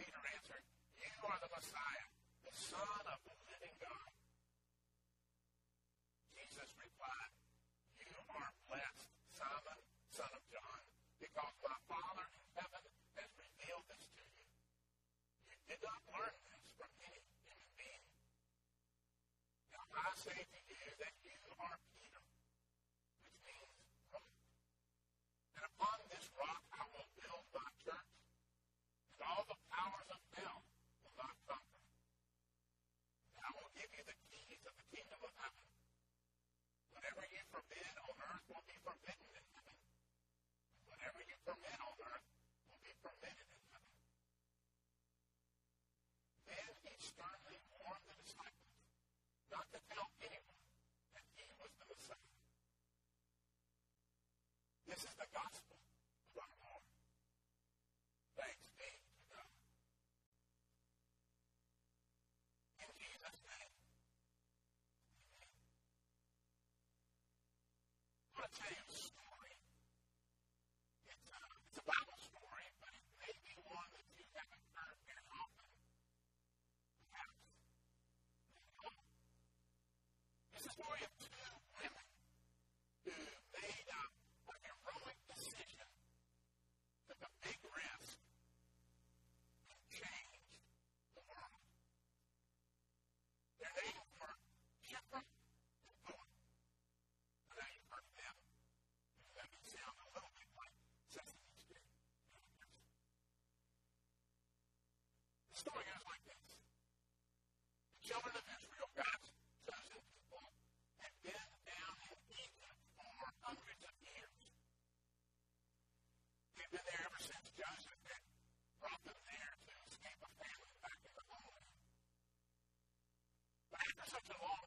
Peter answered, You are the Messiah, the Son of the Isaiah's story. It's a, it's a Bible story, but it may be one that you haven't heard very often. Perhaps. It's a story of Jesus of the Lord.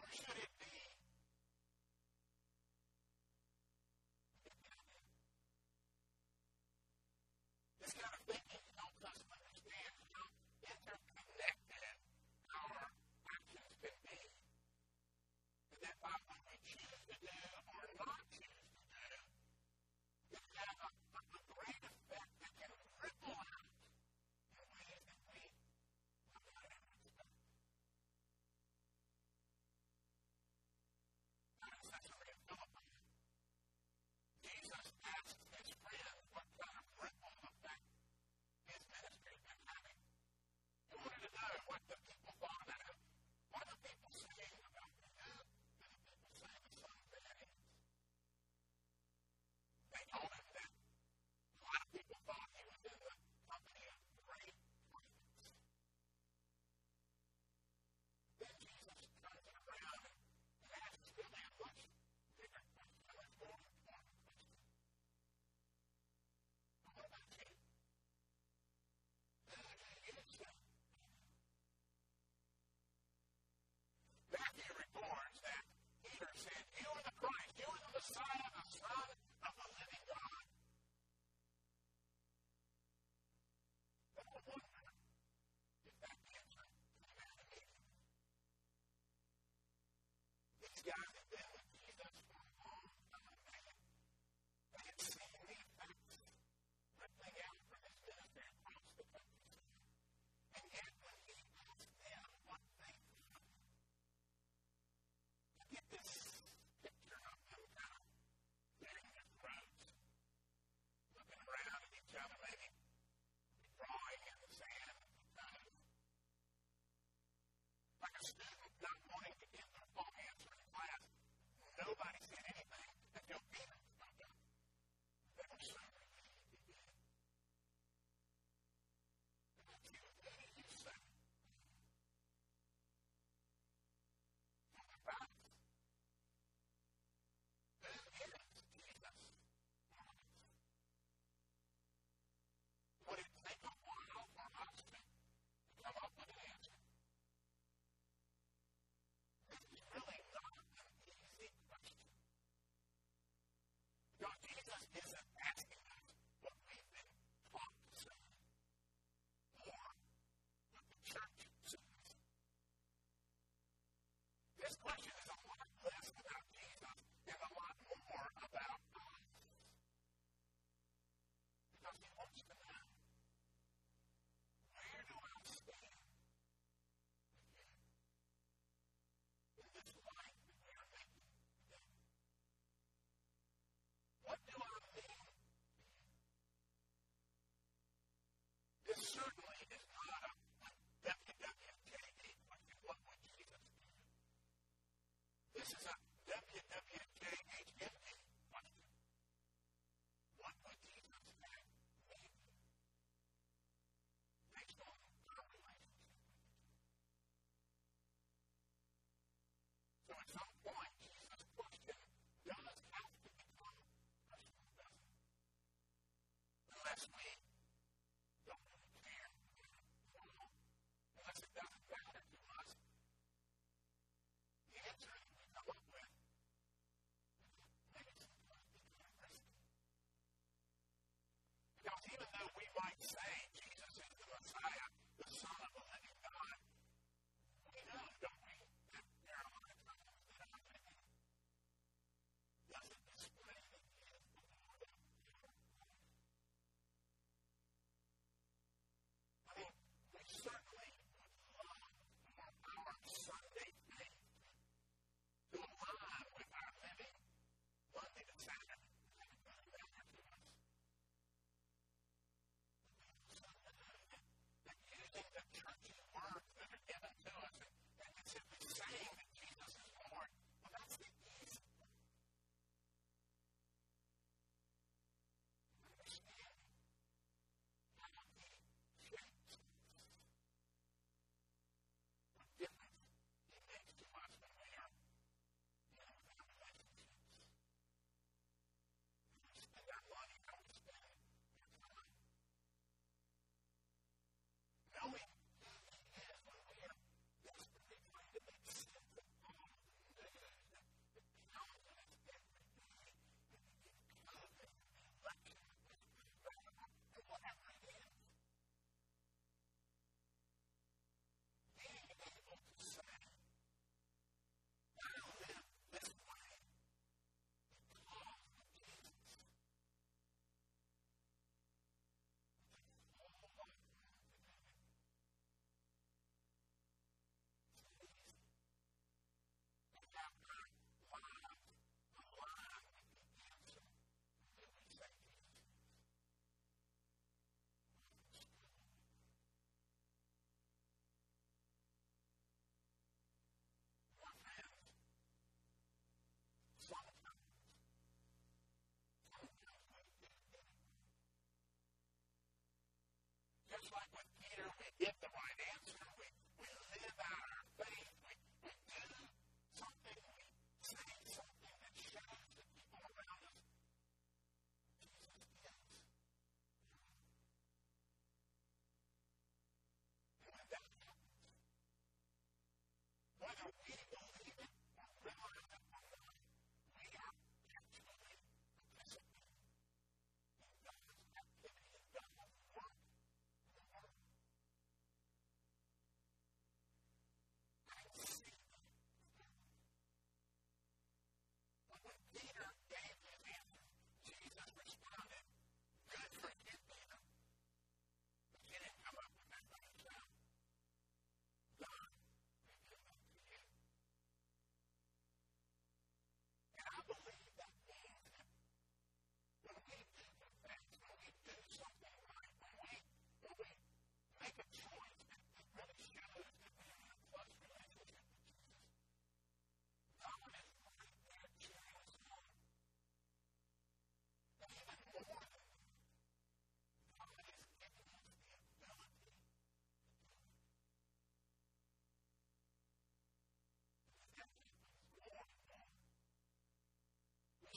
course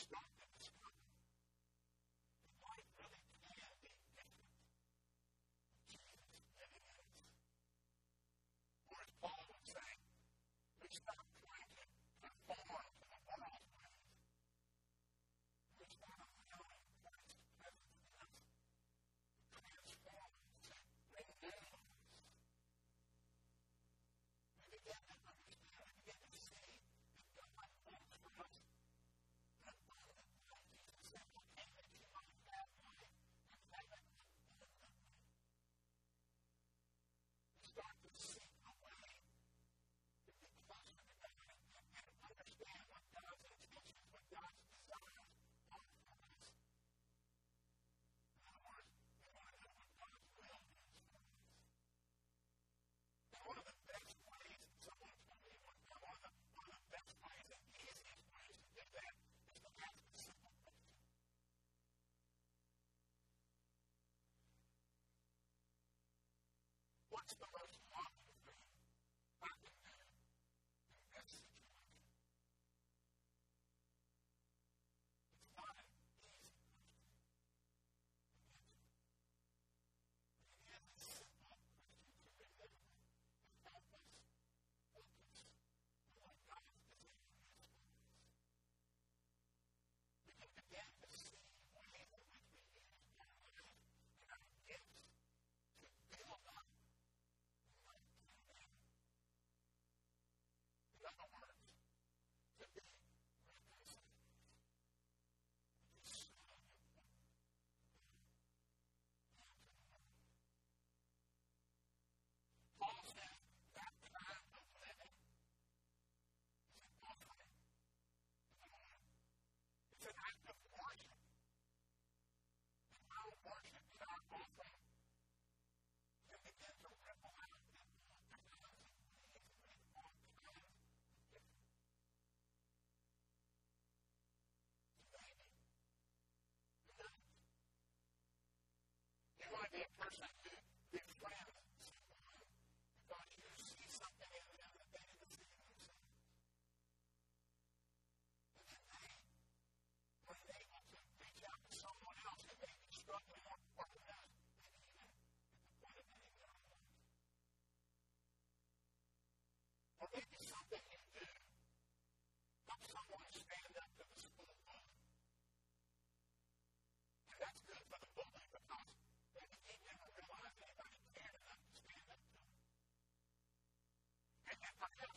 start to What's the most someone stand up to the school bully, And that's good for the bully because he never realized anybody cared enough to stand up to him. And if I have